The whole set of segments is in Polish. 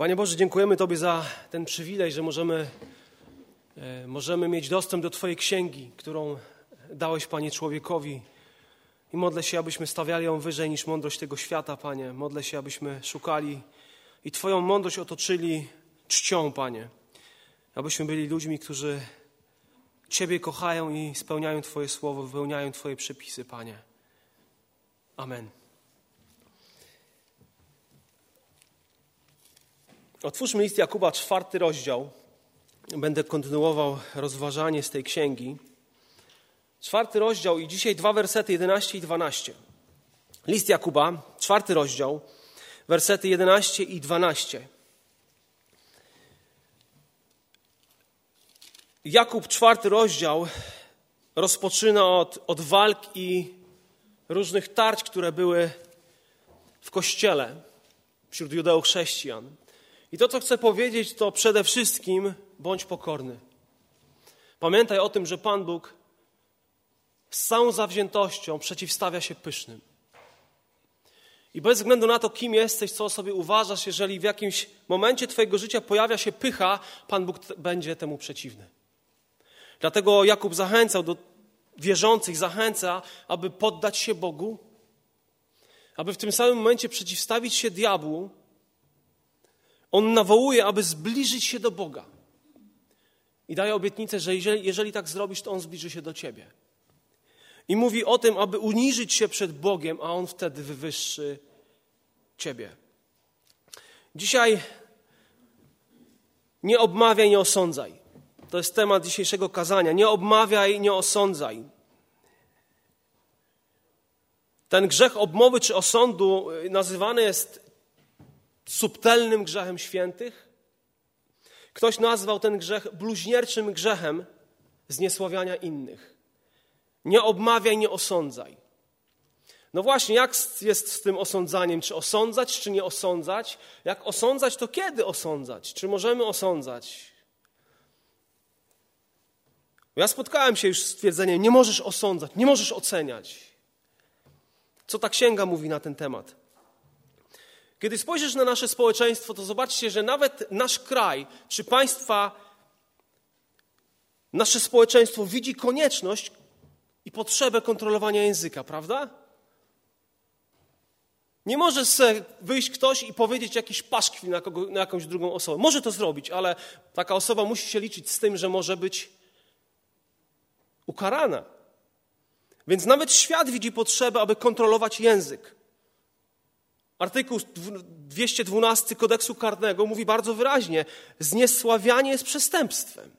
Panie Boże, dziękujemy Tobie za ten przywilej, że możemy, e, możemy mieć dostęp do Twojej księgi, którą dałeś, Panie, człowiekowi. I modlę się, abyśmy stawiali ją wyżej niż mądrość tego świata, Panie. Modlę się, abyśmy szukali i Twoją mądrość otoczyli czcią, Panie. Abyśmy byli ludźmi, którzy Ciebie kochają i spełniają Twoje słowo, wypełniają Twoje przepisy, Panie. Amen. Otwórzmy list Jakuba, czwarty rozdział. Będę kontynuował rozważanie z tej księgi. Czwarty rozdział i dzisiaj dwa wersety, 11 i 12. List Jakuba, czwarty rozdział, wersety 11 i 12. Jakub, czwarty rozdział, rozpoczyna od, od walk i różnych tarć, które były w kościele wśród judeochrześcijan. I to, co chcę powiedzieć, to przede wszystkim bądź pokorny. Pamiętaj o tym, że Pan Bóg z całą zawziętością przeciwstawia się pysznym. I bez względu na to, kim jesteś, co o sobie uważasz, jeżeli w jakimś momencie Twojego życia pojawia się pycha, Pan Bóg będzie temu przeciwny. Dlatego Jakub zachęcał do wierzących, zachęca, aby poddać się Bogu, aby w tym samym momencie przeciwstawić się diabłu on nawołuje, aby zbliżyć się do Boga. I daje obietnicę, że jeżeli, jeżeli tak zrobisz, to On zbliży się do ciebie. I mówi o tym, aby uniżyć się przed Bogiem, a On wtedy wywyższy ciebie. Dzisiaj nie obmawiaj, nie osądzaj. To jest temat dzisiejszego kazania. Nie obmawiaj, nie osądzaj. Ten grzech obmowy czy osądu nazywany jest subtelnym grzechem świętych. Ktoś nazwał ten grzech bluźnierczym grzechem zniesławiania innych. Nie obmawiaj, nie osądzaj. No właśnie, jak jest z tym osądzaniem? Czy osądzać, czy nie osądzać? Jak osądzać, to kiedy osądzać? Czy możemy osądzać? Ja spotkałem się już z twierdzeniem: nie możesz osądzać, nie możesz oceniać. Co ta księga mówi na ten temat? Kiedy spojrzysz na nasze społeczeństwo, to zobaczcie, że nawet nasz kraj czy państwa, nasze społeczeństwo widzi konieczność i potrzebę kontrolowania języka, prawda? Nie może wyjść ktoś i powiedzieć jakiś paszkwil na, kogo, na jakąś drugą osobę. Może to zrobić, ale taka osoba musi się liczyć z tym, że może być ukarana. Więc nawet świat widzi potrzebę, aby kontrolować język. Artykuł 212 kodeksu karnego mówi bardzo wyraźnie: zniesławianie jest przestępstwem,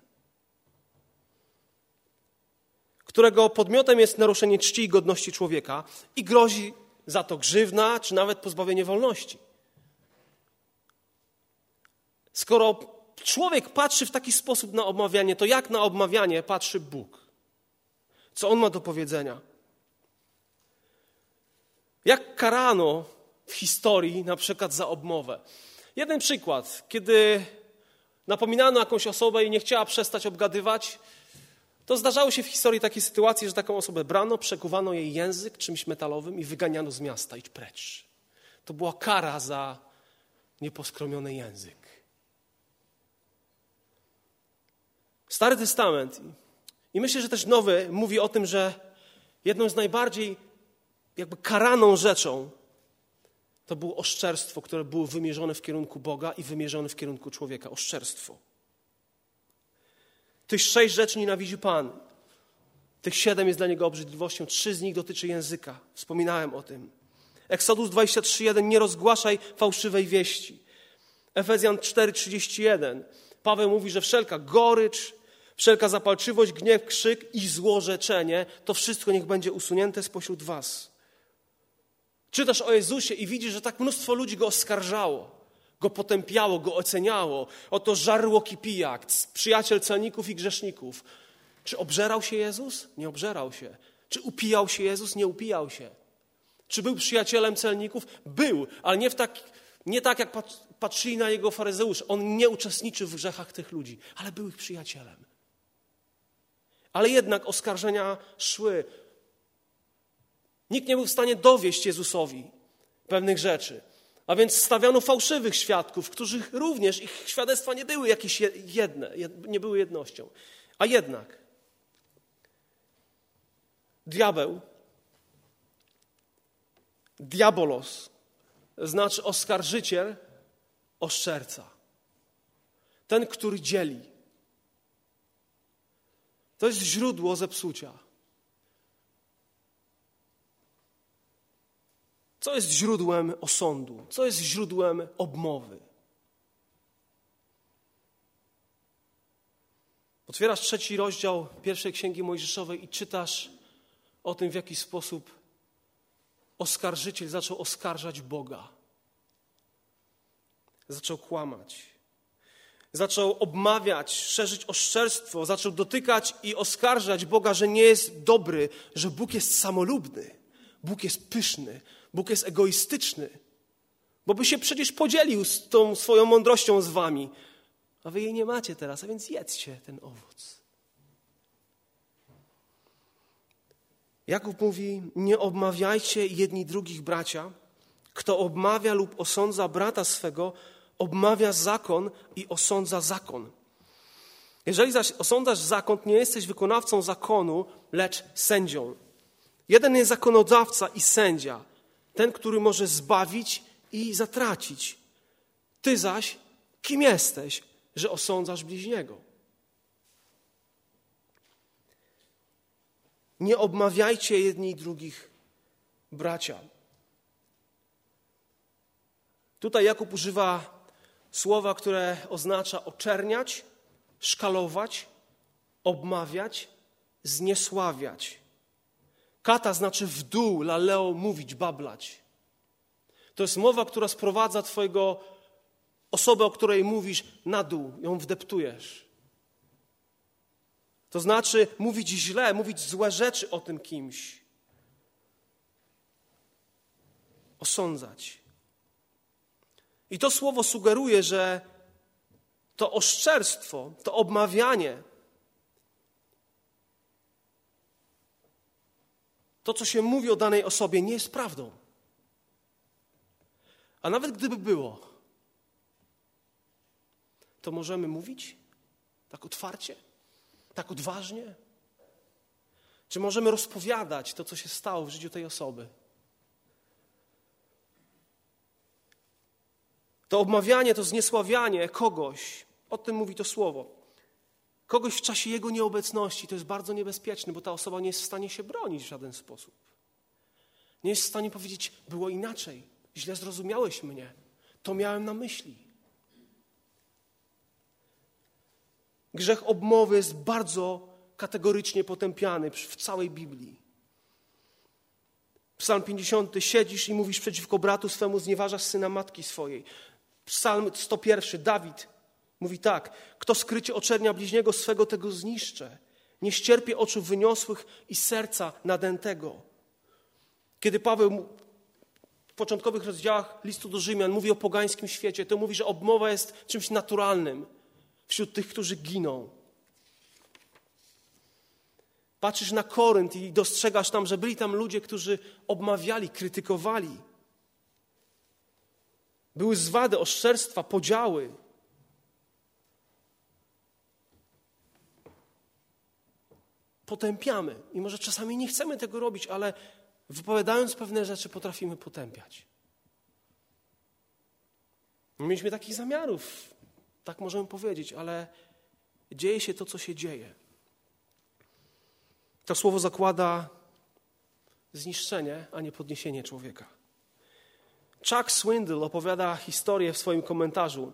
którego podmiotem jest naruszenie czci i godności człowieka i grozi za to grzywna czy nawet pozbawienie wolności. Skoro człowiek patrzy w taki sposób na obmawianie, to jak na obmawianie patrzy Bóg? Co on ma do powiedzenia? Jak karano w historii, na przykład za obmowę. Jeden przykład, kiedy napominano jakąś osobę i nie chciała przestać obgadywać, to zdarzały się w historii takie sytuacje, że taką osobę brano, przekuwano jej język czymś metalowym i wyganiano z miasta, idź precz. To była kara za nieposkromiony język. Stary Testament i myślę, że też Nowy mówi o tym, że jedną z najbardziej jakby karaną rzeczą to było oszczerstwo, które było wymierzone w kierunku Boga i wymierzone w kierunku człowieka. Oszczerstwo. Tych sześć rzeczy nienawidzi Pan. Tych siedem jest dla niego obrzydliwością. Trzy z nich dotyczy języka. Wspominałem o tym. Eksodus 23:1 nie rozgłaszaj fałszywej wieści. Efezjan 4:31. Paweł mówi, że wszelka gorycz, wszelka zapalczywość, gniew, krzyk i złorzeczenie, to wszystko niech będzie usunięte spośród was. Czytasz o Jezusie i widzisz, że tak mnóstwo ludzi go oskarżało, go potępiało, go oceniało. Oto żarłoki pijak, przyjaciel celników i grzeszników. Czy obżerał się Jezus? Nie obżerał się. Czy upijał się Jezus? Nie upijał się. Czy był przyjacielem celników? Był, ale nie, w tak, nie tak, jak patrzyli na jego faryzeusz. On nie uczestniczył w grzechach tych ludzi, ale był ich przyjacielem. Ale jednak oskarżenia szły Nikt nie był w stanie dowieść Jezusowi pewnych rzeczy. A więc stawiano fałszywych świadków, których również ich świadectwa nie były jakieś jedne, nie były jednością. A jednak diabeł, diabolos, znaczy oskarżyciel, oszczerca. Ten, który dzieli. To jest źródło zepsucia. Co jest źródłem osądu? Co jest źródłem obmowy? Otwierasz trzeci rozdział pierwszej księgi Mojżeszowej i czytasz o tym, w jaki sposób oskarżyciel zaczął oskarżać Boga. Zaczął kłamać. Zaczął obmawiać, szerzyć oszczerstwo, zaczął dotykać i oskarżać Boga, że nie jest dobry, że Bóg jest samolubny, Bóg jest pyszny, Bóg jest egoistyczny, bo by się przecież podzielił z tą swoją mądrością z wami, a wy jej nie macie teraz, a więc jedzcie ten owoc. Jakub mówi: Nie obmawiajcie jedni drugich bracia. Kto obmawia lub osądza brata swego, obmawia zakon i osądza zakon. Jeżeli zaś osądzasz zakon, nie jesteś wykonawcą zakonu, lecz sędzią. Jeden jest zakonodawca i sędzia, ten, który może zbawić i zatracić. Ty zaś kim jesteś, że osądzasz bliźniego? Nie obmawiajcie jedni drugich bracia. Tutaj Jakub używa słowa, które oznacza oczerniać, szkalować, obmawiać, zniesławiać. Kata znaczy w dół, laleo mówić, bablać. To jest mowa, która sprowadza Twojego osobę, o której mówisz, na dół, ją wdeptujesz. To znaczy mówić źle, mówić złe rzeczy o tym kimś. Osądzać. I to słowo sugeruje, że to oszczerstwo, to obmawianie, to, co się mówi o danej osobie, nie jest prawdą. A nawet gdyby było, to możemy mówić tak otwarcie, tak odważnie? Czy możemy rozpowiadać to, co się stało w życiu tej osoby? To obmawianie, to zniesławianie kogoś, o tym mówi to słowo. Kogoś w czasie jego nieobecności to jest bardzo niebezpieczne, bo ta osoba nie jest w stanie się bronić w żaden sposób. Nie jest w stanie powiedzieć, było inaczej, źle zrozumiałeś mnie, to miałem na myśli. Grzech obmowy jest bardzo kategorycznie potępiany w całej Biblii. Psalm 50. Siedzisz i mówisz przeciwko bratu swemu, znieważasz syna matki swojej. Psalm 101. Dawid mówi tak. Kto skrycie oczernia bliźniego swego, tego zniszczę. Nie ścierpię oczu wyniosłych i serca nadętego. Kiedy Paweł w początkowych rozdziałach listu do Rzymian mówi o pogańskim świecie, to mówi, że obmowa jest czymś naturalnym wśród tych, którzy giną. Patrzysz na Korynt i dostrzegasz tam, że byli tam ludzie, którzy obmawiali, krytykowali. Były zwady, oszczerstwa, podziały. Potępiamy. I może czasami nie chcemy tego robić, ale wypowiadając pewne rzeczy, potrafimy potępiać. Nie mieliśmy takich zamiarów tak możemy powiedzieć, ale dzieje się to, co się dzieje. To słowo zakłada zniszczenie, a nie podniesienie człowieka. Chuck Swindle opowiada historię w swoim komentarzu.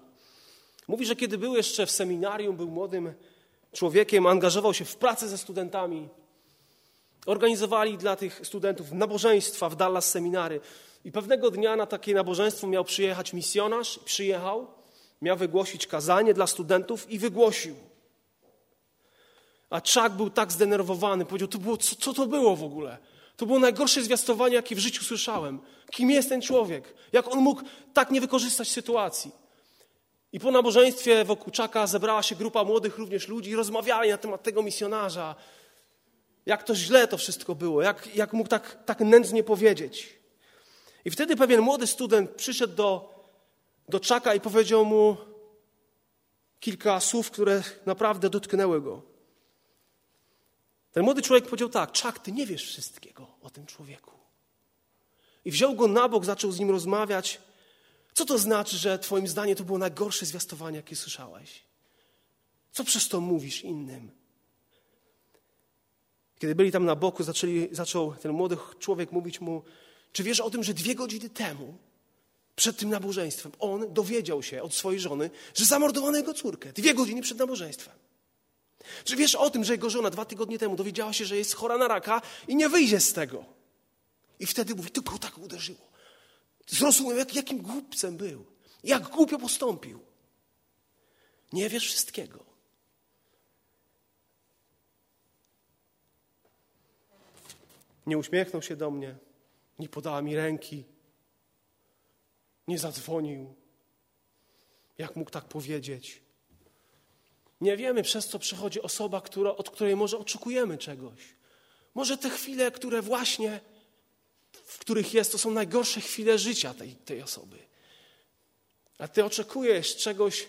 Mówi, że kiedy był jeszcze w seminarium, był młodym człowiekiem, angażował się w pracę ze studentami. Organizowali dla tych studentów nabożeństwa w Dallas seminary. I pewnego dnia na takie nabożeństwo miał przyjechać misjonarz. Przyjechał Miał wygłosić kazanie dla studentów i wygłosił. A Chuck był tak zdenerwowany, powiedział, to było, co, co to było w ogóle? To było najgorsze zwiastowanie, jakie w życiu słyszałem. Kim jest ten człowiek? Jak on mógł tak nie wykorzystać sytuacji? I po nabożeństwie wokół Czaka zebrała się grupa młodych również ludzi i rozmawiali na temat tego misjonarza. Jak to źle to wszystko było, jak, jak mógł tak, tak nędznie powiedzieć. I wtedy pewien młody student przyszedł do, do Czaka i powiedział mu kilka słów, które naprawdę dotknęły go. Ten młody człowiek powiedział tak: Czak, ty nie wiesz wszystkiego o tym człowieku. I wziął go na bok, zaczął z nim rozmawiać. Co to znaczy, że Twoim zdaniem to było najgorsze zwiastowanie, jakie słyszałeś? Co przez to mówisz innym? Kiedy byli tam na boku, zaczęli, zaczął ten młody człowiek mówić mu, czy wiesz o tym, że dwie godziny temu, przed tym nabożeństwem, on dowiedział się od swojej żony, że zamordowano jego córkę. Dwie godziny przed nabożeństwem. Czy wiesz o tym, że jego żona dwa tygodnie temu dowiedziała się, że jest chora na raka i nie wyjdzie z tego? I wtedy mówi, go tak uderzyło. Zrozumiał, jak, jakim głupcem był. Jak głupio postąpił. Nie wiesz wszystkiego. Nie uśmiechnął się do mnie, nie podała mi ręki, nie zadzwonił. Jak mógł tak powiedzieć? Nie wiemy, przez co przechodzi osoba, która, od której może oczekujemy czegoś. Może te chwile, które właśnie, w których jest, to są najgorsze chwile życia tej, tej osoby. A ty oczekujesz czegoś,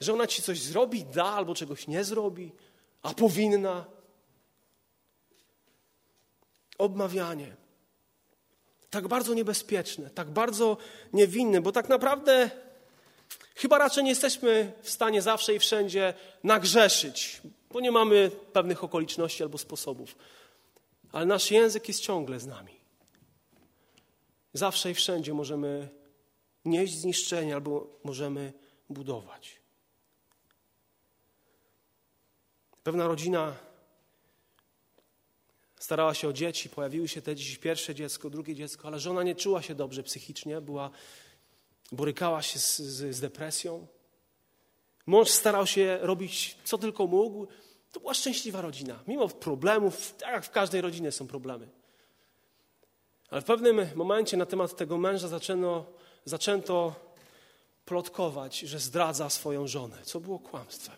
że ona ci coś zrobi, da albo czegoś nie zrobi, a powinna obmawianie. Tak bardzo niebezpieczne, tak bardzo niewinne, bo tak naprawdę chyba raczej nie jesteśmy w stanie zawsze i wszędzie nagrzeszyć, bo nie mamy pewnych okoliczności albo sposobów. Ale nasz język jest ciągle z nami. Zawsze i wszędzie możemy nieść zniszczenie albo możemy budować. Pewna rodzina starała się o dzieci, pojawiły się te dzieci, pierwsze dziecko, drugie dziecko, ale żona nie czuła się dobrze psychicznie, była, borykała się z, z, z depresją. Mąż starał się robić co tylko mógł. To była szczęśliwa rodzina. Mimo problemów, tak jak w każdej rodzinie są problemy. Ale w pewnym momencie na temat tego męża zaczęto, zaczęto plotkować, że zdradza swoją żonę, co było kłamstwem.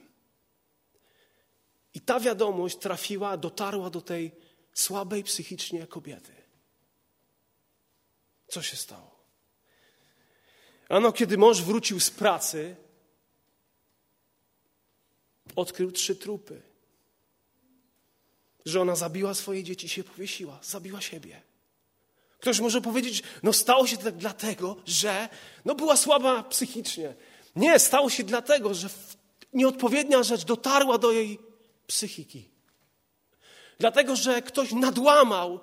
I ta wiadomość trafiła, dotarła do tej słabej psychicznie kobiety. Co się stało? Ano, kiedy mąż wrócił z pracy, odkrył trzy trupy. Żona zabiła swoje dzieci i się powiesiła, zabiła siebie. Ktoś może powiedzieć, no stało się tak dlatego, że no była słaba psychicznie. Nie, stało się dlatego, że nieodpowiednia rzecz dotarła do jej psychiki. Dlatego, że ktoś nadłamał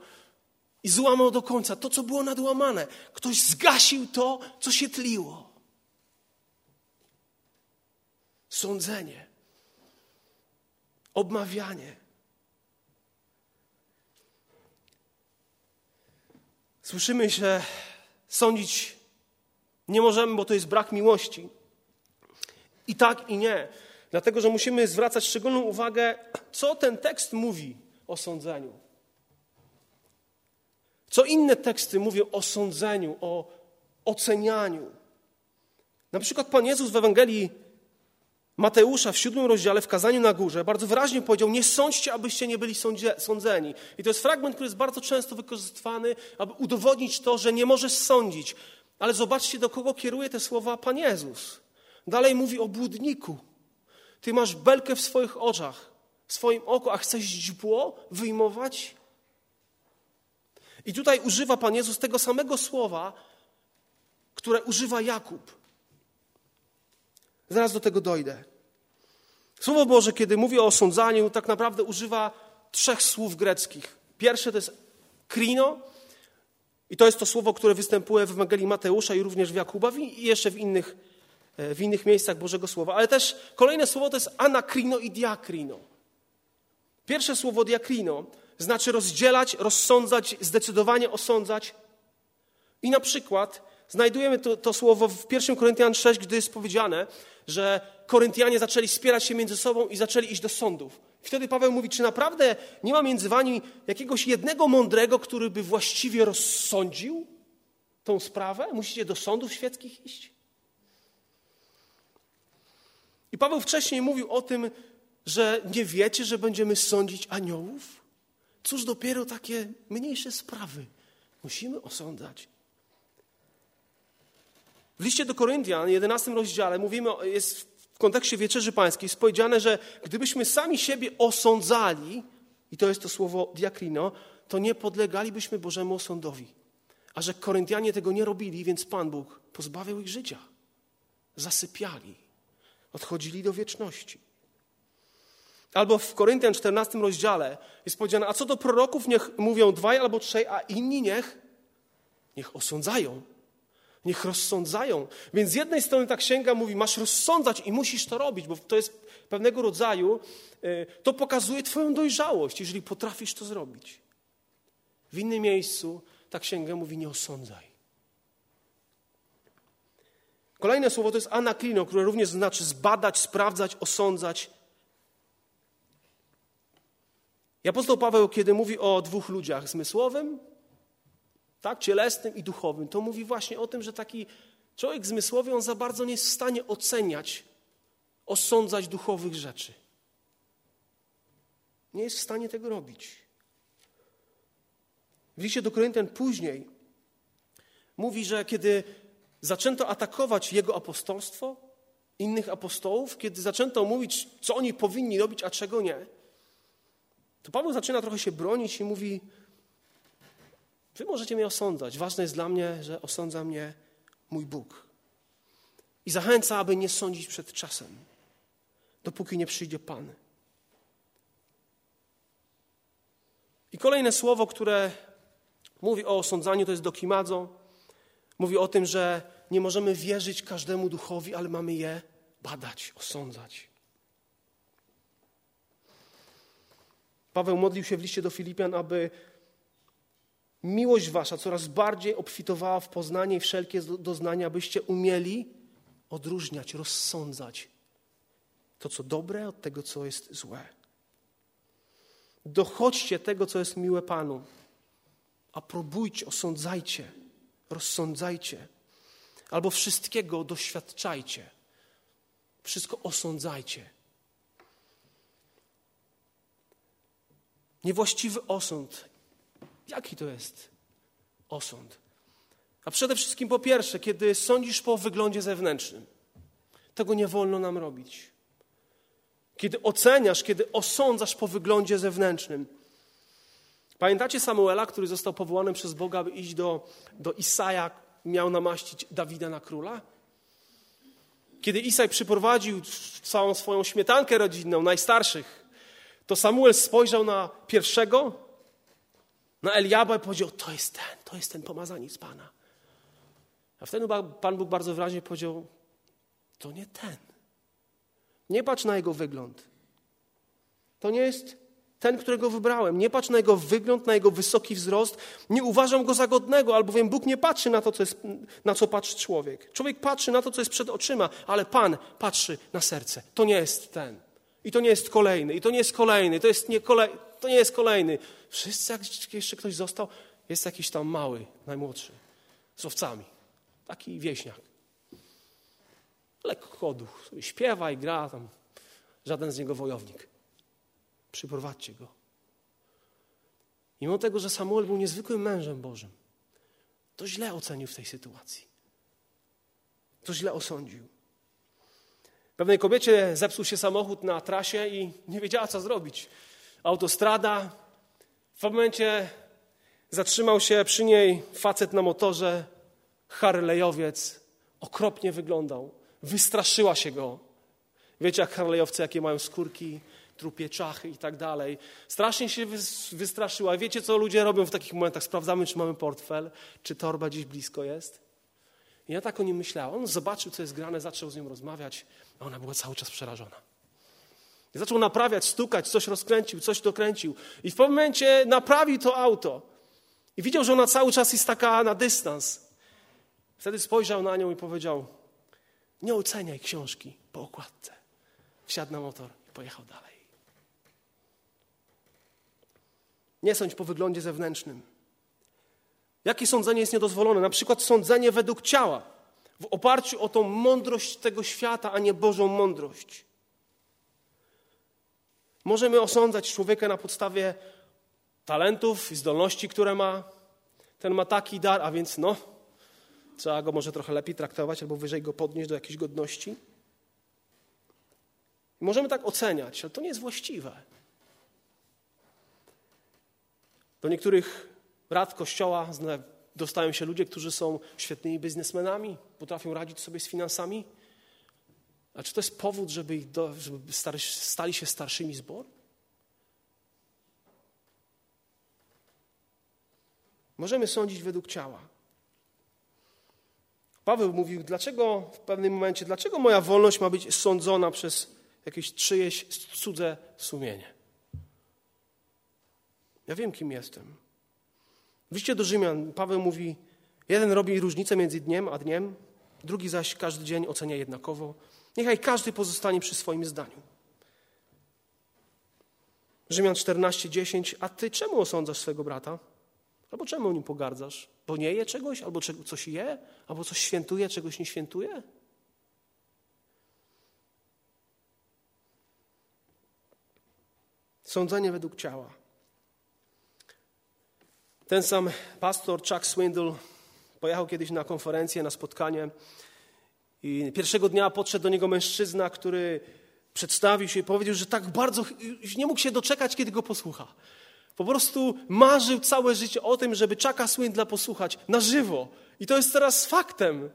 i złamał do końca to, co było nadłamane. Ktoś zgasił to, co się tliło. Sądzenie, obmawianie. Słyszymy, że sądzić nie możemy, bo to jest brak miłości. I tak, i nie. Dlatego, że musimy zwracać szczególną uwagę, co ten tekst mówi o sądzeniu. Co inne teksty mówią o sądzeniu, o ocenianiu. Na przykład Pan Jezus w Ewangelii Mateusza w siódmym rozdziale, w kazaniu na górze, bardzo wyraźnie powiedział: Nie sądźcie, abyście nie byli sądzeni. I to jest fragment, który jest bardzo często wykorzystywany, aby udowodnić to, że nie możesz sądzić. Ale zobaczcie, do kogo kieruje te słowa Pan Jezus. Dalej mówi o błudniku. Ty masz belkę w swoich oczach w swoim oku, a chcesz źdźbło wyjmować? I tutaj używa Pan Jezus tego samego słowa, które używa Jakub. Zaraz do tego dojdę. Słowo Boże, kiedy mówi o osądzaniu, tak naprawdę używa trzech słów greckich. Pierwsze to jest krino, i to jest to słowo, które występuje w Ewangelii Mateusza i również w Jakuba i jeszcze w innych, e, w innych miejscach Bożego Słowa. Ale też kolejne słowo to jest anakrino i diakrino. Pierwsze słowo diakrino znaczy rozdzielać, rozsądzać, zdecydowanie osądzać. I na przykład znajdujemy to, to słowo w 1 Koryntian 6, gdy jest powiedziane, że Koryntianie zaczęli spierać się między sobą i zaczęli iść do sądów. Wtedy Paweł mówi, czy naprawdę nie ma między wami jakiegoś jednego mądrego, który by właściwie rozsądził tą sprawę? Musicie do sądów świeckich iść? I Paweł wcześniej mówił o tym, że nie wiecie, że będziemy sądzić aniołów? Cóż dopiero takie mniejsze sprawy musimy osądzać. W liście do Koryntian, 11 rozdziale, mówimy, jest w kontekście wieczerzy pańskiej, powiedziane, że gdybyśmy sami siebie osądzali, i to jest to słowo diakrino, to nie podlegalibyśmy Bożemu osądowi. A że Koryntianie tego nie robili, więc Pan Bóg pozbawiał ich życia. Zasypiali, odchodzili do wieczności. Albo w Koryntian 14 rozdziale jest powiedziane, a co do proroków niech mówią dwaj albo trzej, a inni niech, niech osądzają. Niech rozsądzają. Więc z jednej strony ta księga mówi, masz rozsądzać i musisz to robić, bo to jest pewnego rodzaju, e, to pokazuje Twoją dojrzałość, jeżeli potrafisz to zrobić. W innym miejscu ta księga mówi, nie osądzaj. Kolejne słowo to jest anaklino, które również znaczy zbadać, sprawdzać, osądzać. I apostoł Paweł, kiedy mówi o dwóch ludziach, zmysłowym, tak, cielesnym i duchowym, to mówi właśnie o tym, że taki człowiek zmysłowy, on za bardzo nie jest w stanie oceniać, osądzać duchowych rzeczy. Nie jest w stanie tego robić. W liście do Koryntian później mówi, że kiedy zaczęto atakować jego apostolstwo, innych apostołów, kiedy zaczęto mówić, co oni powinni robić, a czego nie, to Paweł zaczyna trochę się bronić i mówi: Wy możecie mnie osądzać. Ważne jest dla mnie, że osądza mnie mój Bóg. I zachęca, aby nie sądzić przed czasem, dopóki nie przyjdzie Pan. I kolejne słowo, które mówi o osądzaniu, to jest dokimadzo. Mówi o tym, że nie możemy wierzyć każdemu duchowi, ale mamy je badać, osądzać. Paweł modlił się w liście do Filipian, aby miłość wasza coraz bardziej obfitowała w poznanie i wszelkie doznania, abyście umieli odróżniać, rozsądzać to, co dobre, od tego, co jest złe. Dochodźcie tego, co jest miłe Panu, a próbujcie, osądzajcie, rozsądzajcie, albo wszystkiego doświadczajcie. Wszystko osądzajcie. Niewłaściwy osąd. Jaki to jest osąd? A przede wszystkim po pierwsze, kiedy sądzisz po wyglądzie zewnętrznym. Tego nie wolno nam robić. Kiedy oceniasz, kiedy osądzasz po wyglądzie zewnętrznym. Pamiętacie Samuela, który został powołany przez Boga, aby iść do, do Isaja, miał namaścić Dawida na króla? Kiedy Isaj przyprowadził całą swoją śmietankę rodzinną, najstarszych, to Samuel spojrzał na pierwszego, na Eliaba powiedział, to jest ten, to jest ten pomazaniec Pana. A wtedy Pan Bóg bardzo wyraźnie powiedział, to nie ten. Nie patrz na jego wygląd. To nie jest ten, którego wybrałem. Nie patrz na jego wygląd, na jego wysoki wzrost. Nie uważam go za godnego, albowiem Bóg nie patrzy na to, co jest, na co patrzy człowiek. Człowiek patrzy na to, co jest przed oczyma, ale Pan patrzy na serce. To nie jest ten. I to nie jest kolejny, i to nie jest kolejny, to, jest nie kolej, to nie jest kolejny. Wszyscy, jak jeszcze ktoś został, jest jakiś tam mały, najmłodszy, z owcami. Taki wieśniak. Lekkoduch, sobie śpiewa i gra tam. Żaden z niego wojownik. Przyprowadźcie go. Mimo tego, że Samuel był niezwykłym mężem Bożym, to źle ocenił w tej sytuacji. To źle osądził. Pewnej kobiecie zepsuł się samochód na trasie i nie wiedziała, co zrobić. Autostrada. W momencie zatrzymał się przy niej facet na motorze, harlejowiec. Okropnie wyglądał. Wystraszyła się go. Wiecie, jak harlejowcy, jakie mają skórki, trupie czachy i tak dalej. Strasznie się wystraszyła. Wiecie, co ludzie robią w takich momentach? Sprawdzamy, czy mamy portfel, czy torba gdzieś blisko jest. I ja tak o nim myślałem. On zobaczył, co jest grane, zaczął z nią rozmawiać, a ona była cały czas przerażona. Zaczął naprawiać, stukać, coś rozkręcił, coś dokręcił. I w pewnym momencie naprawił to auto. I widział, że ona cały czas jest taka na dystans. Wtedy spojrzał na nią i powiedział: Nie oceniaj książki po okładce. Wsiadł na motor i pojechał dalej. Nie sądź po wyglądzie zewnętrznym. Jakie sądzenie jest niedozwolone? Na przykład sądzenie według ciała, w oparciu o tą mądrość tego świata, a nie Bożą mądrość. Możemy osądzać człowieka na podstawie talentów i zdolności, które ma. Ten ma taki dar, a więc no, trzeba go może trochę lepiej traktować albo wyżej go podnieść do jakiejś godności. Możemy tak oceniać, ale to nie jest właściwe. Do niektórych rad kościoła dostają się ludzie, którzy są świetnymi biznesmenami, potrafią radzić sobie z finansami. A czy to jest powód, żeby, ich do, żeby stali się starszymi zbor? Możemy sądzić według ciała. Paweł mówił, dlaczego w pewnym momencie, dlaczego moja wolność ma być sądzona przez jakieś czyjeś cudze sumienie? Ja wiem, kim jestem. W do Rzymian Paweł mówi, jeden robi różnicę między dniem a dniem, drugi zaś każdy dzień ocenia jednakowo. Niechaj każdy pozostanie przy swoim zdaniu. Rzymian 14:10. A ty czemu osądzasz swego brata? Albo czemu nim pogardzasz? Bo nie je czegoś, albo coś je, albo coś świętuje, czegoś nie świętuje? Sądzenie według ciała. Ten sam pastor Chuck Swindle pojechał kiedyś na konferencję, na spotkanie i pierwszego dnia podszedł do niego mężczyzna, który przedstawił się i powiedział, że tak bardzo nie mógł się doczekać, kiedy go posłucha. Po prostu marzył całe życie o tym, żeby Chucka Swindla posłuchać na żywo. I to jest teraz faktem.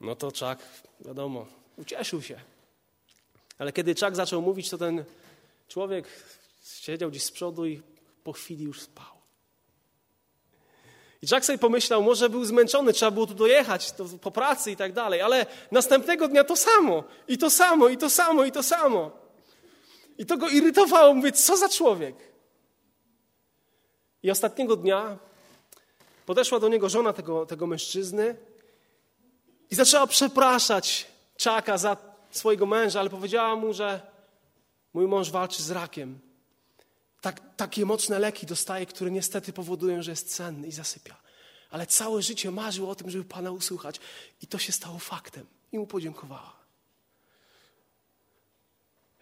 No to Chuck, wiadomo, ucieszył się. Ale kiedy Chuck zaczął mówić, to ten człowiek siedział gdzieś z przodu i po chwili już spał. I Jack sobie pomyślał, może był zmęczony, trzeba było tu dojechać to po pracy i tak dalej, ale następnego dnia to samo, i to samo, i to samo, i to samo. I to go irytowało, mówię, co za człowiek. I ostatniego dnia podeszła do niego żona tego, tego mężczyzny i zaczęła przepraszać Czaka za swojego męża, ale powiedziała mu, że mój mąż walczy z rakiem tak, takie mocne leki dostaje, które niestety powodują, że jest cenny i zasypia. Ale całe życie marzył o tym, żeby Pana usłuchać. I to się stało faktem. I mu podziękowała.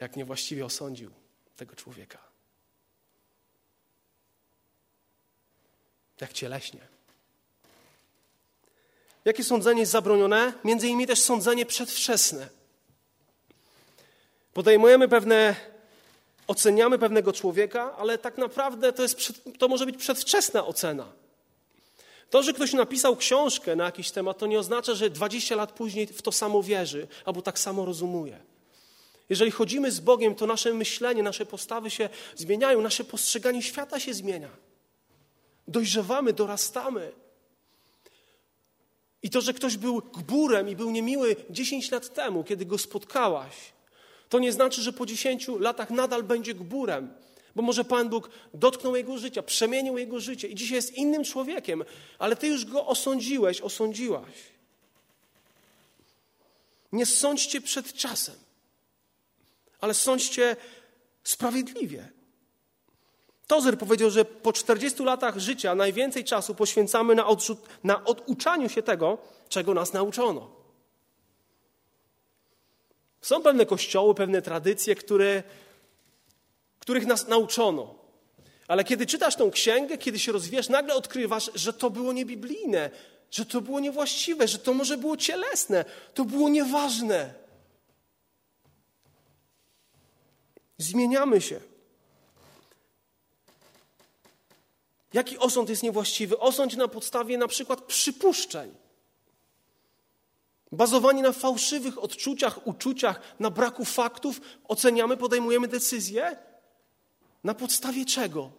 Jak niewłaściwie osądził tego człowieka. Jak cieleśnie. Jakie sądzenie jest zabronione? Między innymi też sądzenie przedwczesne. Podejmujemy pewne oceniamy pewnego człowieka, ale tak naprawdę to, jest, to może być przedwczesna ocena. To, że ktoś napisał książkę na jakiś temat, to nie oznacza, że 20 lat później w to samo wierzy albo tak samo rozumuje. Jeżeli chodzimy z Bogiem, to nasze myślenie, nasze postawy się zmieniają, nasze postrzeganie świata się zmienia. Dojrzewamy, dorastamy. I to, że ktoś był gburem i był niemiły 10 lat temu, kiedy go spotkałaś, to nie znaczy, że po 10 latach nadal będzie gburem, bo może Pan Bóg dotknął jego życia, przemienił jego życie i dzisiaj jest innym człowiekiem, ale ty już go osądziłeś, osądziłaś. Nie sądźcie przed czasem, ale sądźcie sprawiedliwie. Tozer powiedział, że po 40 latach życia najwięcej czasu poświęcamy na, odrzut, na oduczaniu się tego, czego nas nauczono. Są pewne kościoły, pewne tradycje, które, których nas nauczono. Ale kiedy czytasz tą księgę, kiedy się rozwijasz, nagle odkrywasz, że to było niebiblijne, że to było niewłaściwe, że to może było cielesne, to było nieważne. Zmieniamy się. Jaki osąd jest niewłaściwy? Osądź na podstawie na przykład przypuszczeń. Bazowani na fałszywych odczuciach, uczuciach, na braku faktów, oceniamy, podejmujemy decyzje? Na podstawie czego?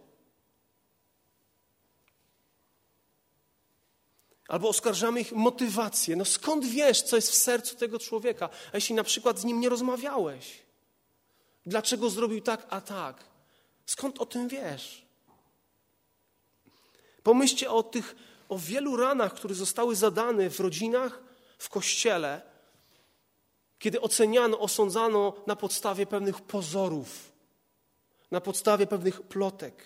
Albo oskarżamy ich motywację. No skąd wiesz, co jest w sercu tego człowieka, a jeśli na przykład z nim nie rozmawiałeś? Dlaczego zrobił tak, a tak? Skąd o tym wiesz? Pomyślcie o tych, o wielu ranach, które zostały zadane w rodzinach, w kościele, kiedy oceniano, osądzano na podstawie pewnych pozorów, na podstawie pewnych plotek,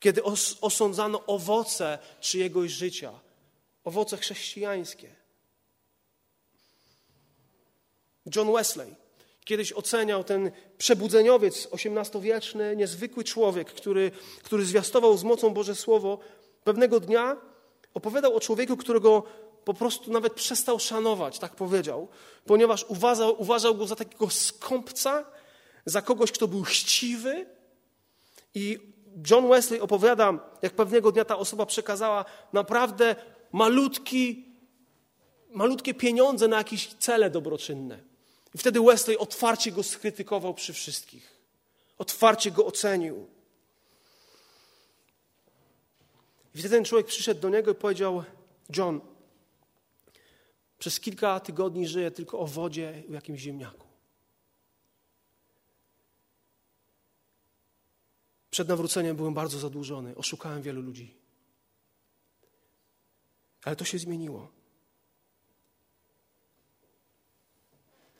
kiedy os osądzano owoce czyjegoś życia, owoce chrześcijańskie. John Wesley kiedyś oceniał ten przebudzeniowiec XVIII-wieczny, niezwykły człowiek, który, który zwiastował z mocą Boże Słowo. Pewnego dnia Opowiadał o człowieku, którego po prostu nawet przestał szanować, tak powiedział, ponieważ uważał, uważał go za takiego skąpca, za kogoś, kto był chciwy. I John Wesley opowiada, jak pewnego dnia ta osoba przekazała naprawdę malutki, malutkie pieniądze na jakieś cele dobroczynne. I wtedy Wesley otwarcie go skrytykował przy wszystkich. Otwarcie go ocenił. I wtedy ten człowiek przyszedł do niego i powiedział: John, przez kilka tygodni żyję tylko o wodzie i jakimś ziemniaku. Przed nawróceniem byłem bardzo zadłużony, oszukałem wielu ludzi. Ale to się zmieniło.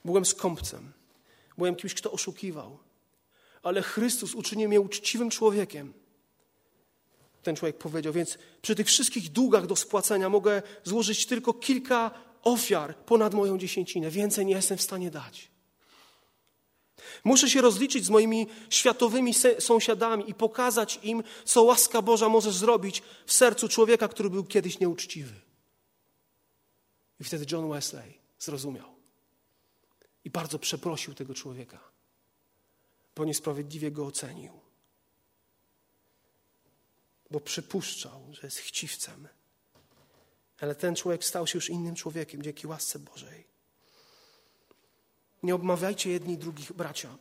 Byłem skąpcem, byłem kimś, kto oszukiwał, ale Chrystus uczynił mnie uczciwym człowiekiem. Ten człowiek powiedział, więc przy tych wszystkich długach do spłacenia mogę złożyć tylko kilka ofiar ponad moją dziesięcinę. Więcej nie jestem w stanie dać. Muszę się rozliczyć z moimi światowymi sąsiadami i pokazać im, co łaska Boża może zrobić w sercu człowieka, który był kiedyś nieuczciwy. I wtedy John Wesley zrozumiał. I bardzo przeprosił tego człowieka, bo niesprawiedliwie go ocenił. Bo przypuszczał, że jest chciwcem. Ale ten człowiek stał się już innym człowiekiem dzięki łasce Bożej. Nie obmawiajcie jedni drugich bracia.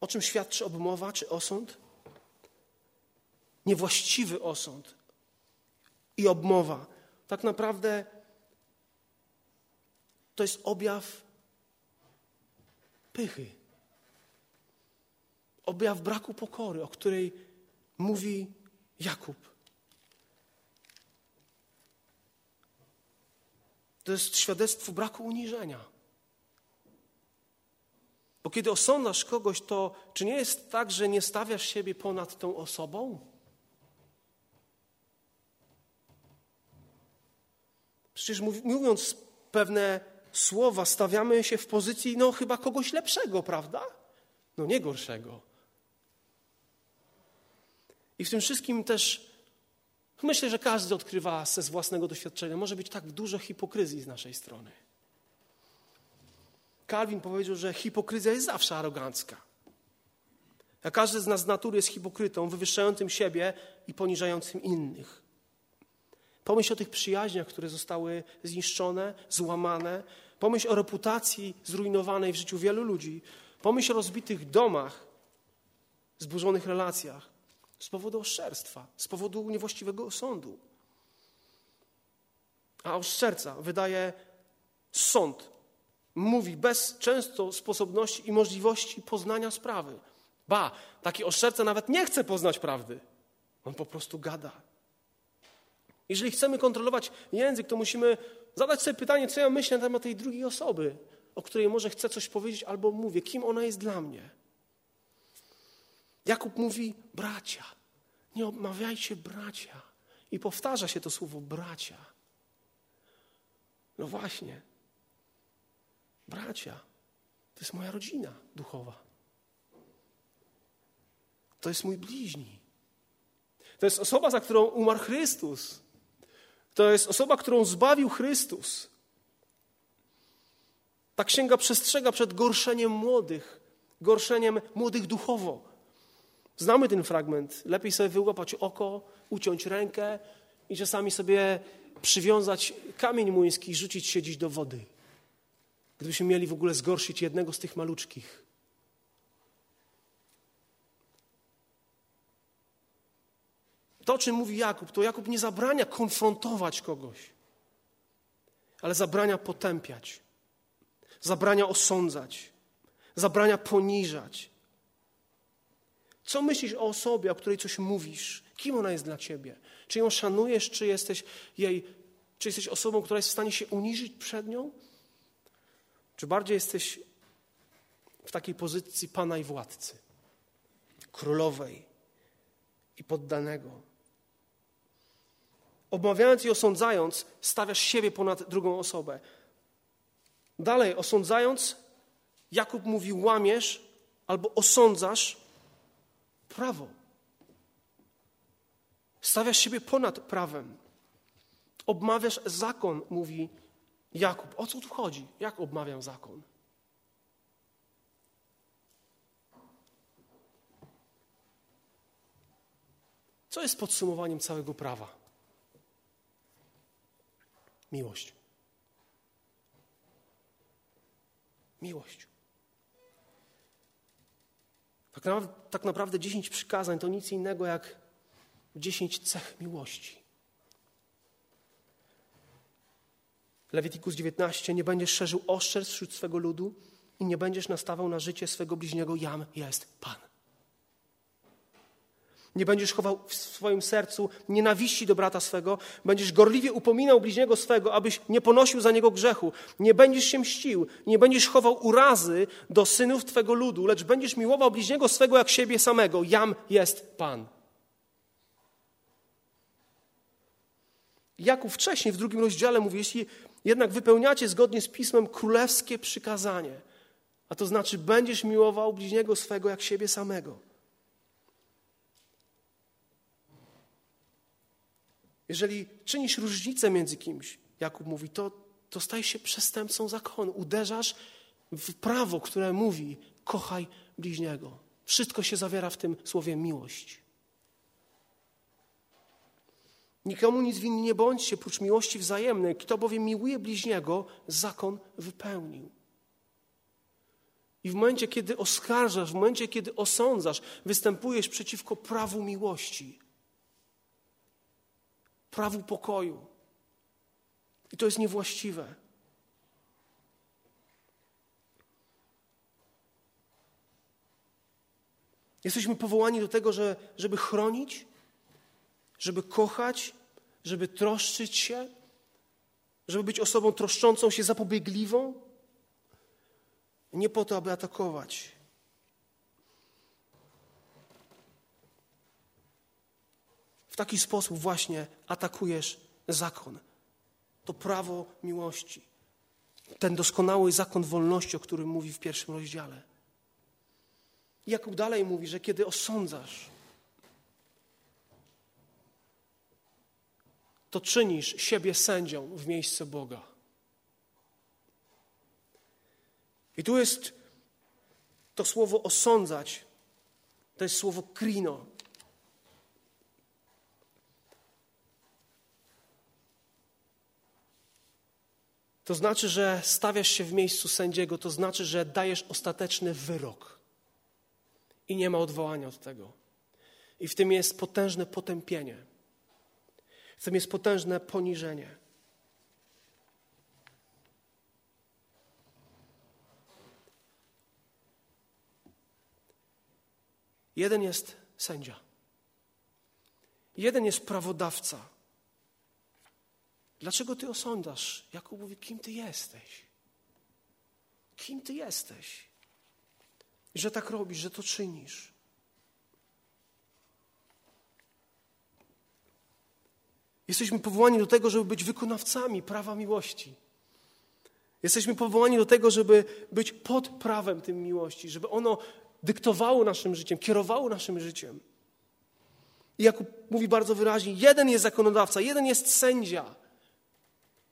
O czym świadczy obmowa czy osąd? Niewłaściwy osąd i obmowa. Tak naprawdę to jest objaw pychy. Objaw braku pokory, o której mówi Jakub. To jest świadectwo braku uniżenia. Bo kiedy osądzasz kogoś, to czy nie jest tak, że nie stawiasz siebie ponad tą osobą? Przecież mówiąc pewne słowa, stawiamy się w pozycji, no chyba kogoś lepszego, prawda? No nie gorszego. I w tym wszystkim też Myślę, że każdy odkrywa ze własnego doświadczenia. Może być tak dużo hipokryzji z naszej strony. Calvin powiedział, że hipokryzja jest zawsze arogancka. A każdy z nas z natury jest hipokrytą, wywyższającym siebie i poniżającym innych. Pomyśl o tych przyjaźniach, które zostały zniszczone, złamane. Pomyśl o reputacji zrujnowanej w życiu wielu ludzi. Pomyśl o rozbitych domach, zburzonych relacjach z powodu oszczerstwa, z powodu niewłaściwego osądu. A oszczerca wydaje sąd, mówi bez często sposobności i możliwości poznania sprawy. Ba, taki oszczerca nawet nie chce poznać prawdy. On po prostu gada. Jeżeli chcemy kontrolować język, to musimy zadać sobie pytanie, co ja myślę na temat tej drugiej osoby, o której może chcę coś powiedzieć albo mówię, kim ona jest dla mnie. Jakub mówi bracia. Nie obmawiajcie bracia. I powtarza się to słowo bracia. No właśnie. Bracia. To jest moja rodzina duchowa. To jest mój bliźni. To jest osoba, za którą umarł Chrystus. To jest osoba, którą zbawił Chrystus. Ta księga przestrzega przed gorszeniem młodych, gorszeniem młodych duchowo. Znamy ten fragment. Lepiej sobie wyłapać oko, uciąć rękę i czasami sobie przywiązać kamień młyński i rzucić się dziś do wody. Gdybyśmy mieli w ogóle zgorszyć jednego z tych maluczkich. To, o czym mówi Jakub, to Jakub nie zabrania konfrontować kogoś, ale zabrania potępiać, zabrania osądzać, zabrania poniżać, co myślisz o osobie, o której coś mówisz? Kim ona jest dla ciebie? Czy ją szanujesz, czy jesteś jej, czy jesteś osobą, która jest w stanie się uniżyć przed nią? Czy bardziej jesteś w takiej pozycji pana i władcy, królowej i poddanego? Obmawiając i osądzając, stawiasz siebie ponad drugą osobę. Dalej, osądzając, Jakub mówi, łamiesz albo osądzasz prawo. Stawiasz siebie ponad prawem. Obmawiasz zakon, mówi Jakub. O co tu chodzi? Jak obmawiam zakon? Co jest podsumowaniem całego prawa? Miłość. Miłość. Tak naprawdę, tak naprawdę dziesięć przykazań to nic innego jak dziesięć cech miłości. Lewitikus 19. Nie będziesz szerzył oszczerstw wśród swego ludu i nie będziesz nastawał na życie swego bliźniego. Jam jest Pan. Nie będziesz chował w swoim sercu nienawiści do brata swego, będziesz gorliwie upominał bliźniego swego, abyś nie ponosił za niego grzechu. Nie będziesz się mścił, nie będziesz chował urazy do synów twego ludu, lecz będziesz miłował bliźniego swego jak siebie samego. Jam jest Pan. Jakub wcześniej w drugim rozdziale mówi, jeśli jednak wypełniacie zgodnie z pismem królewskie przykazanie, a to znaczy będziesz miłował bliźniego swego jak siebie samego. Jeżeli czynisz różnicę między kimś, Jakub mówi, to, to stajesz się przestępcą zakonu. Uderzasz w prawo, które mówi: kochaj bliźniego. Wszystko się zawiera w tym słowie miłość. Nikomu nic winni nie bądźcie, prócz miłości wzajemnej. Kto bowiem miłuje bliźniego, zakon wypełnił. I w momencie, kiedy oskarżasz, w momencie, kiedy osądzasz, występujesz przeciwko prawu miłości prawu pokoju. I to jest niewłaściwe. Jesteśmy powołani do tego, że, żeby chronić, żeby kochać, żeby troszczyć się, żeby być osobą troszczącą się, zapobiegliwą. Nie po to, aby atakować. Taki sposób właśnie atakujesz zakon. To prawo miłości. Ten doskonały zakon wolności, o którym mówi w pierwszym rozdziale. Jakub dalej mówi, że kiedy osądzasz, to czynisz siebie sędzią w miejsce Boga. I tu jest to słowo osądzać, to jest słowo krino. To znaczy, że stawiasz się w miejscu sędziego, to znaczy, że dajesz ostateczny wyrok. I nie ma odwołania od tego. I w tym jest potężne potępienie. W tym jest potężne poniżenie. Jeden jest sędzia. Jeden jest prawodawca. Dlaczego ty osądzasz? Jakub mówi, kim ty jesteś? Kim ty jesteś? Że tak robisz, że to czynisz. Jesteśmy powołani do tego, żeby być wykonawcami prawa miłości. Jesteśmy powołani do tego, żeby być pod prawem tym miłości, żeby ono dyktowało naszym życiem, kierowało naszym życiem. I Jakub mówi bardzo wyraźnie: jeden jest zakonodawca, jeden jest sędzia.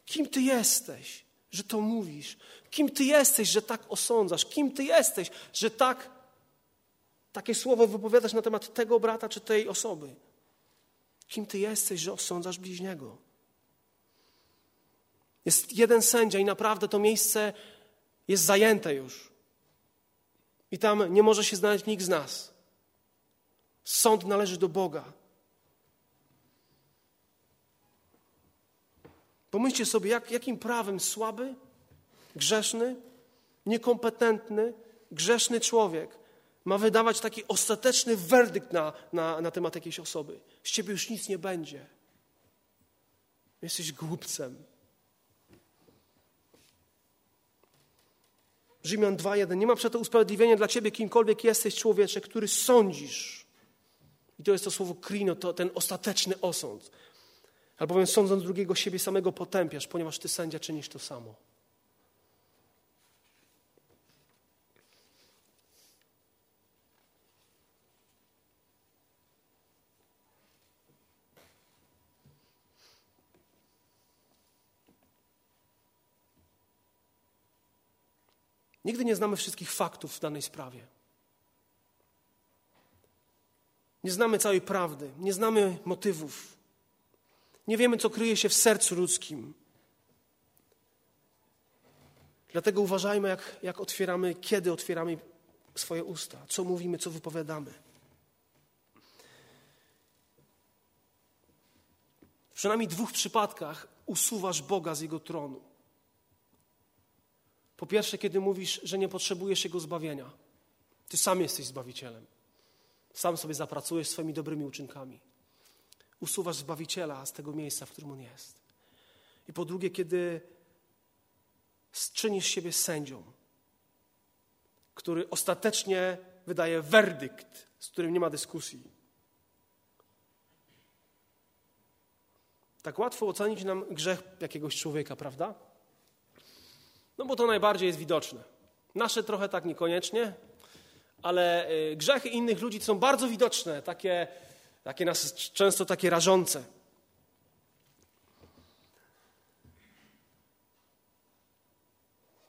Kim Ty jesteś, że to mówisz? Kim Ty jesteś, że tak osądzasz? Kim Ty jesteś, że tak takie słowo wypowiadasz na temat tego brata czy tej osoby? Kim Ty jesteś, że osądzasz bliźniego? Jest jeden sędzia i naprawdę to miejsce jest zajęte już. I tam nie może się znaleźć nikt z nas. Sąd należy do Boga. Pomyślcie sobie, jak, jakim prawem słaby, grzeszny, niekompetentny, grzeszny człowiek ma wydawać taki ostateczny werdykt na, na, na temat jakiejś osoby. Z ciebie już nic nie będzie. Jesteś głupcem. Rzymian 2:1. Nie ma przeto usprawiedliwienia dla ciebie, kimkolwiek jesteś człowiecze, który sądzisz. I to jest to słowo krino, to ten ostateczny osąd. Albowiem sądząc drugiego siebie samego potępiasz, ponieważ ty sędzia czynisz to samo. Nigdy nie znamy wszystkich faktów w danej sprawie. Nie znamy całej prawdy, nie znamy motywów, nie wiemy, co kryje się w sercu ludzkim. Dlatego uważajmy, jak, jak otwieramy, kiedy otwieramy swoje usta, co mówimy, co wypowiadamy. W przynajmniej dwóch przypadkach usuwasz Boga z Jego tronu. Po pierwsze, kiedy mówisz, że nie potrzebujesz Jego zbawienia. Ty sam jesteś Zbawicielem. Sam sobie zapracujesz swoimi dobrymi uczynkami. Usuwasz Zbawiciela z tego miejsca, w którym On jest. I po drugie, kiedy czynisz siebie sędzią, który ostatecznie wydaje werdykt, z którym nie ma dyskusji. Tak łatwo ocenić nam grzech jakiegoś człowieka, prawda? No bo to najbardziej jest widoczne. Nasze trochę tak niekoniecznie, ale y, grzechy innych ludzi są bardzo widoczne, takie, takie nas często takie rażące.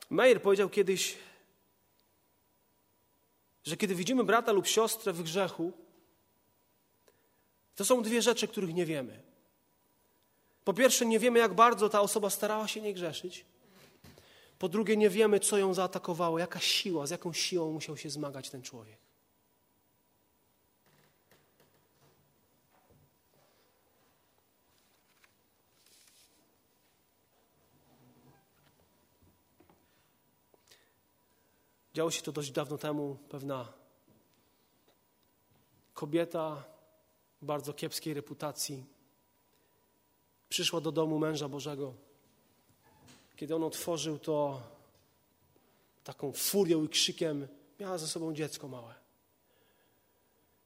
Meyer powiedział kiedyś, że kiedy widzimy brata lub siostrę w grzechu, to są dwie rzeczy, których nie wiemy. Po pierwsze, nie wiemy, jak bardzo ta osoba starała się nie grzeszyć. Po drugie, nie wiemy, co ją zaatakowało, jaka siła, z jaką siłą musiał się zmagać ten człowiek. Działo się to dość dawno temu. Pewna kobieta bardzo kiepskiej reputacji przyszła do domu męża Bożego. Kiedy on otworzył to taką furią i krzykiem, miała ze sobą dziecko małe.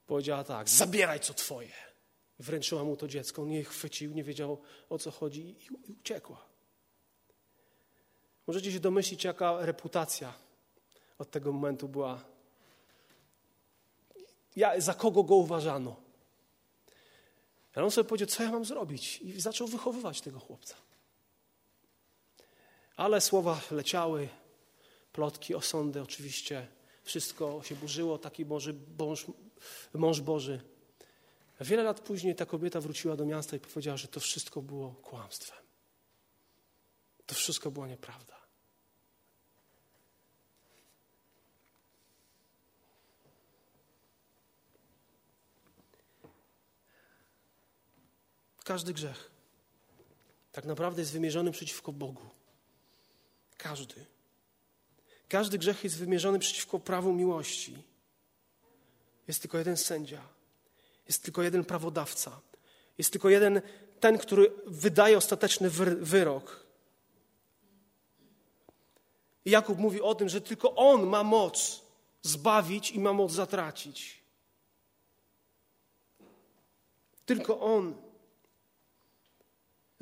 Powiedziała tak: Zabieraj co twoje. Wręczyła mu to dziecko. On je chwycił, nie wiedział o co chodzi i uciekła. Możecie się domyślić, jaka reputacja od tego momentu była. Ja, za kogo go uważano? Ale on sobie powiedział, co ja mam zrobić? I zaczął wychowywać tego chłopca. Ale słowa leciały, plotki, osądy, oczywiście. Wszystko się burzyło, taki Boży, mąż, mąż Boży. Wiele lat później ta kobieta wróciła do miasta i powiedziała, że to wszystko było kłamstwem. To wszystko była nieprawda. Każdy grzech tak naprawdę jest wymierzony przeciwko Bogu. Każdy. Każdy grzech jest wymierzony przeciwko prawu miłości. Jest tylko jeden sędzia. Jest tylko jeden prawodawca. Jest tylko jeden ten, który wydaje ostateczny wyrok. Jakub mówi o tym, że tylko on ma moc zbawić i ma moc zatracić. Tylko on.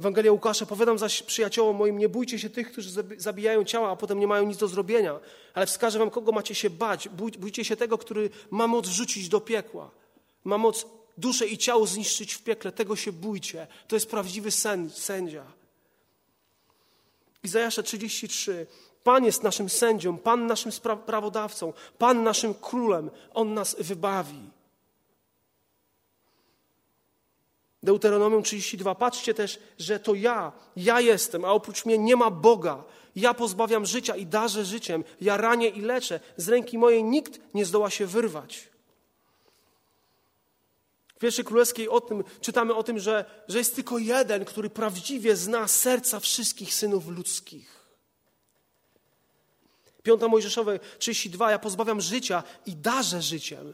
Ewangelia Łukasza, powiadam zaś przyjaciołom moim, nie bójcie się tych, którzy zabijają ciała, a potem nie mają nic do zrobienia, ale wskażę wam, kogo macie się bać. Bójcie się tego, który ma moc wrzucić do piekła. Ma moc duszę i ciało zniszczyć w piekle. Tego się bójcie. To jest prawdziwy sędzia. Izajasza 33. Pan jest naszym sędzią, Pan naszym prawodawcą, Pan naszym królem. On nas wybawi. Deuteronomium 32. Patrzcie też, że to ja, ja jestem, a oprócz mnie nie ma Boga. Ja pozbawiam życia i darzę życiem. Ja ranię i leczę. Z ręki mojej nikt nie zdoła się wyrwać. W pierwszej królewskiej o tym, czytamy o tym, że, że jest tylko jeden, który prawdziwie zna serca wszystkich synów ludzkich. Piąta Mojżeszowe 32. Ja pozbawiam życia i darzę życiem.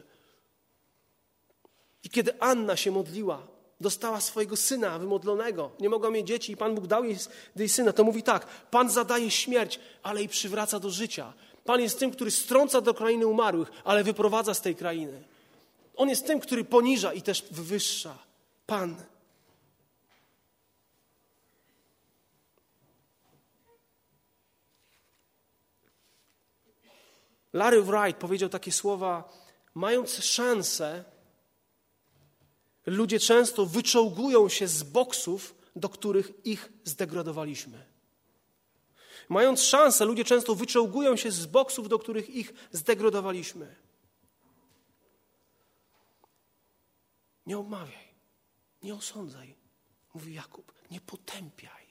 I kiedy Anna się modliła, dostała swojego syna wymodlonego, nie mogła mieć dzieci i Pan Bóg dał jej, jej syna, to mówi tak, Pan zadaje śmierć, ale i przywraca do życia. Pan jest tym, który strąca do krainy umarłych, ale wyprowadza z tej krainy. On jest tym, który poniża i też wywyższa. Pan. Larry Wright powiedział takie słowa, mając szansę ludzie często wyczołgują się z boksów, do których ich zdegradowaliśmy. Mając szansę, ludzie często wyczołgują się z boksów, do których ich zdegradowaliśmy. Nie obmawiaj, nie osądzaj, mówi Jakub, nie potępiaj.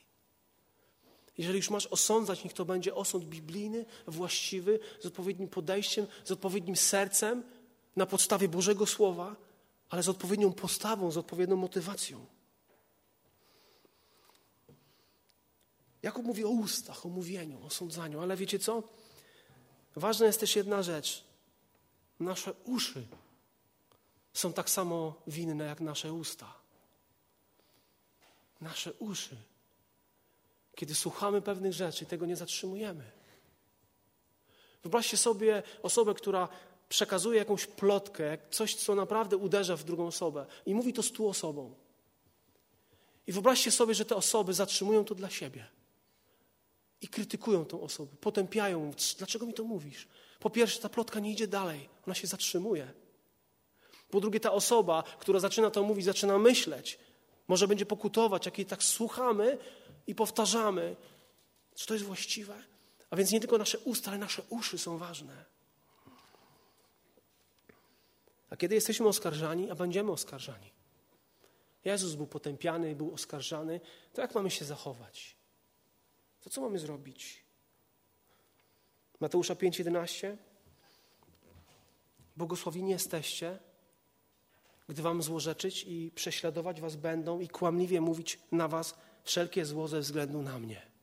Jeżeli już masz osądzać, niech to będzie osąd biblijny, właściwy, z odpowiednim podejściem, z odpowiednim sercem, na podstawie Bożego Słowa, ale z odpowiednią postawą, z odpowiednią motywacją. Jakub mówi o ustach, o mówieniu, o sądzaniu, ale wiecie co? Ważna jest też jedna rzecz. Nasze uszy są tak samo winne jak nasze usta. Nasze uszy. Kiedy słuchamy pewnych rzeczy, tego nie zatrzymujemy. Wyobraźcie sobie osobę, która przekazuje jakąś plotkę, coś, co naprawdę uderza w drugą osobę i mówi to stu osobom. I wyobraźcie sobie, że te osoby zatrzymują to dla siebie i krytykują tą osobę, potępiają. Dlaczego mi to mówisz? Po pierwsze, ta plotka nie idzie dalej, ona się zatrzymuje. Po drugie, ta osoba, która zaczyna to mówić, zaczyna myśleć. Może będzie pokutować, jak jej tak słuchamy i powtarzamy. Czy to jest właściwe? A więc nie tylko nasze usta, ale nasze uszy są ważne. A kiedy jesteśmy oskarżani, a będziemy oskarżani, Jezus był potępiany, był oskarżany, to jak mamy się zachować? To co mamy zrobić? Mateusza 5:11 Błogosławieni jesteście, gdy wam złorzeczyć i prześladować was będą i kłamliwie mówić na was wszelkie zło ze względu na mnie.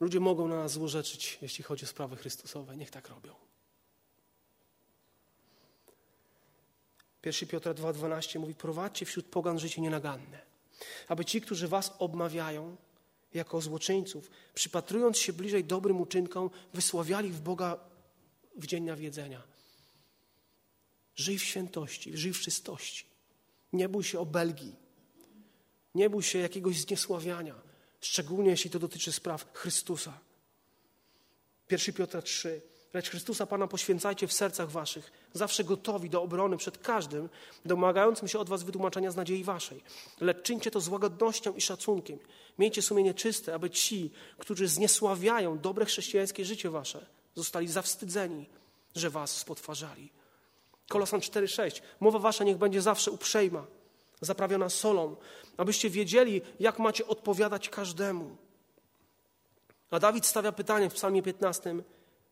Ludzie mogą na nas złorzeczyć, jeśli chodzi o sprawy Chrystusowe. Niech tak robią. 1 Piotra 2,12 mówi: Prowadźcie wśród pogan życie nienaganne, aby ci, którzy was obmawiają jako złoczyńców, przypatrując się bliżej dobrym uczynkom, wysławiali w Boga w dzień nawiedzenia. Żyj w świętości, żyj w czystości. Nie bój się obelgi. Nie bój się jakiegoś zniesławiania, szczególnie jeśli to dotyczy spraw Chrystusa. 1 Piotra 3. Lecz Chrystusa Pana poświęcajcie w sercach waszych, zawsze gotowi do obrony przed każdym, domagającym się od was wytłumaczenia z nadziei waszej. Lecz czyńcie to z łagodnością i szacunkiem. Miejcie sumienie czyste, aby ci, którzy zniesławiają dobre chrześcijańskie życie wasze, zostali zawstydzeni, że was spotwarzali. Kolosan 4,6. Mowa wasza niech będzie zawsze uprzejma, zaprawiona solą, abyście wiedzieli, jak macie odpowiadać każdemu. A Dawid stawia pytanie w psalmie 15.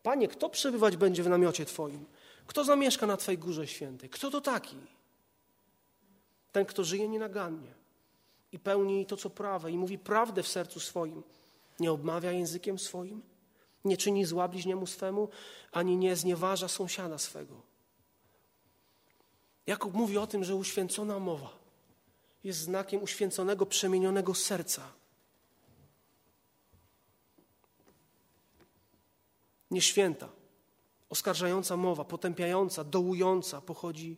Panie, kto przebywać będzie w namiocie Twoim? Kto zamieszka na Twojej górze świętej? Kto to taki? Ten, kto żyje nienagannie i pełni to, co prawe, i mówi prawdę w sercu swoim. Nie obmawia językiem swoim, nie czyni zła bliźniemu swemu, ani nie znieważa sąsiada swego. Jakub mówi o tym, że uświęcona mowa jest znakiem uświęconego, przemienionego serca. Nieświęta, oskarżająca mowa, potępiająca, dołująca pochodzi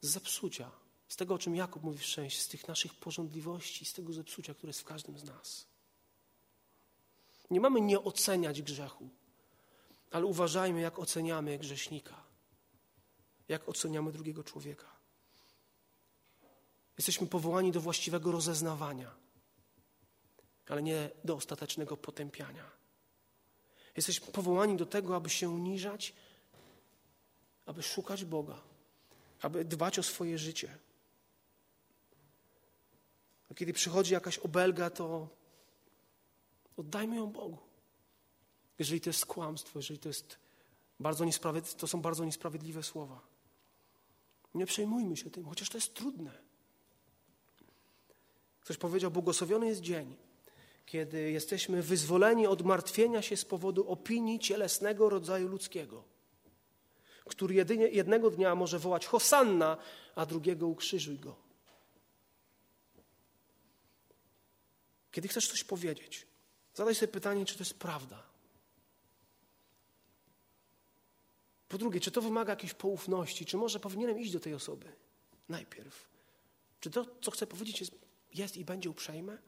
z zepsucia, z tego, o czym Jakub mówi szczęście, z tych naszych porządliwości, z tego zepsucia, które jest w każdym z nas. Nie mamy nie oceniać grzechu, ale uważajmy, jak oceniamy grzesznika jak oceniamy drugiego człowieka. Jesteśmy powołani do właściwego rozeznawania, ale nie do ostatecznego potępiania. Jesteśmy powołani do tego, aby się uniżać, aby szukać Boga, aby dbać o swoje życie. A kiedy przychodzi jakaś obelga, to oddajmy ją Bogu. Jeżeli to jest kłamstwo, jeżeli to, jest bardzo to są bardzo niesprawiedliwe słowa. Nie przejmujmy się tym, chociaż to jest trudne. Ktoś powiedział, błogosławiony jest dzień, kiedy jesteśmy wyzwoleni od martwienia się z powodu opinii cielesnego rodzaju ludzkiego, który jedynie, jednego dnia może wołać Hosanna, a drugiego ukrzyżuj go. Kiedy chcesz coś powiedzieć, zadaj sobie pytanie, czy to jest prawda. Po drugie, czy to wymaga jakiejś poufności, czy może powinienem iść do tej osoby najpierw? Czy to, co chcę powiedzieć, jest, jest i będzie uprzejme?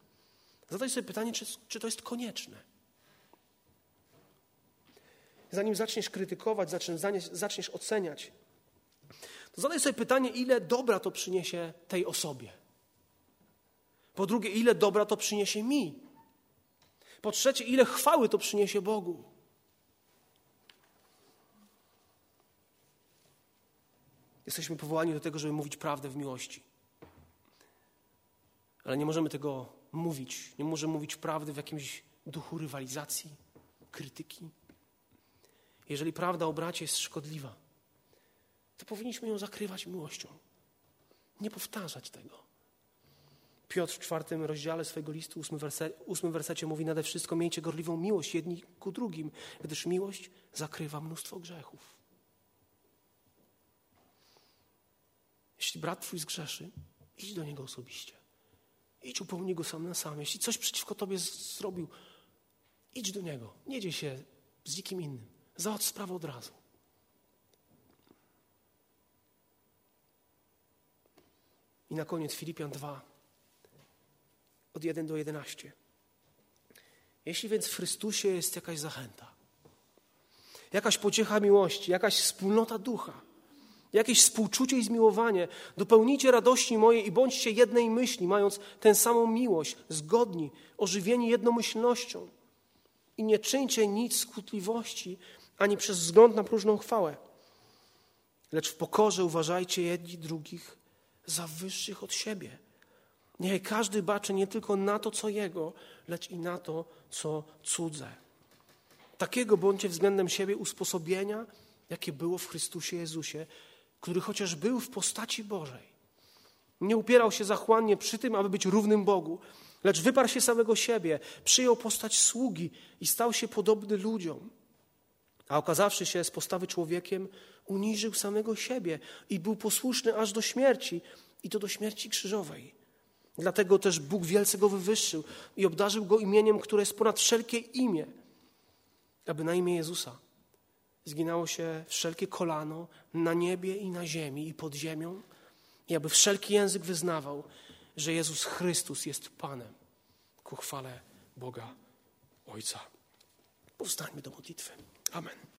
Zadaj sobie pytanie, czy, czy to jest konieczne. Zanim zaczniesz krytykować, zaczniesz, zaczniesz oceniać, to zadaj sobie pytanie, ile dobra to przyniesie tej osobie. Po drugie, ile dobra to przyniesie mi. Po trzecie, ile chwały to przyniesie Bogu. Jesteśmy powołani do tego, żeby mówić prawdę w miłości. Ale nie możemy tego mówić. Nie możemy mówić prawdy w jakimś duchu rywalizacji, krytyki. Jeżeli prawda o bracie jest szkodliwa, to powinniśmy ją zakrywać miłością. Nie powtarzać tego. Piotr w czwartym rozdziale swojego listu, ósmym, werse, ósmym wersecie mówi nade wszystko miejcie gorliwą miłość jedni ku drugim, gdyż miłość zakrywa mnóstwo grzechów. Jeśli brat twój zgrzeszy, idź do niego osobiście. Idź upomnij go sam na sam. Jeśli coś przeciwko tobie zrobił, idź do niego. Nie dziej się z nikim innym. Załatw sprawę od razu. I na koniec Filipian 2, od 1 do 11. Jeśli więc w Chrystusie jest jakaś zachęta, jakaś pociecha miłości, jakaś wspólnota ducha, jakieś współczucie i zmiłowanie, dopełnijcie radości mojej i bądźcie jednej myśli, mając tę samą miłość, zgodni, ożywieni jednomyślnością. I nie czyńcie nic skutliwości, ani przez wzgląd na próżną chwałę, lecz w pokorze uważajcie jedni drugich za wyższych od siebie. Niech każdy baczy nie tylko na to, co jego, lecz i na to, co cudze. Takiego bądźcie względem siebie usposobienia, jakie było w Chrystusie Jezusie, który chociaż był w postaci Bożej, nie upierał się zachłannie przy tym, aby być równym Bogu, lecz wyparł się samego siebie, przyjął postać sługi i stał się podobny ludziom. A okazawszy się z postawy człowiekiem, uniżył samego siebie i był posłuszny aż do śmierci, i to do śmierci krzyżowej. Dlatego też Bóg wielce go wywyższył i obdarzył go imieniem, które jest ponad wszelkie imię, aby na imię Jezusa zginało się wszelkie kolano na niebie i na ziemi i pod ziemią, i aby wszelki język wyznawał, że Jezus Chrystus jest Panem ku chwale Boga Ojca. Powstańmy do modlitwy. Amen.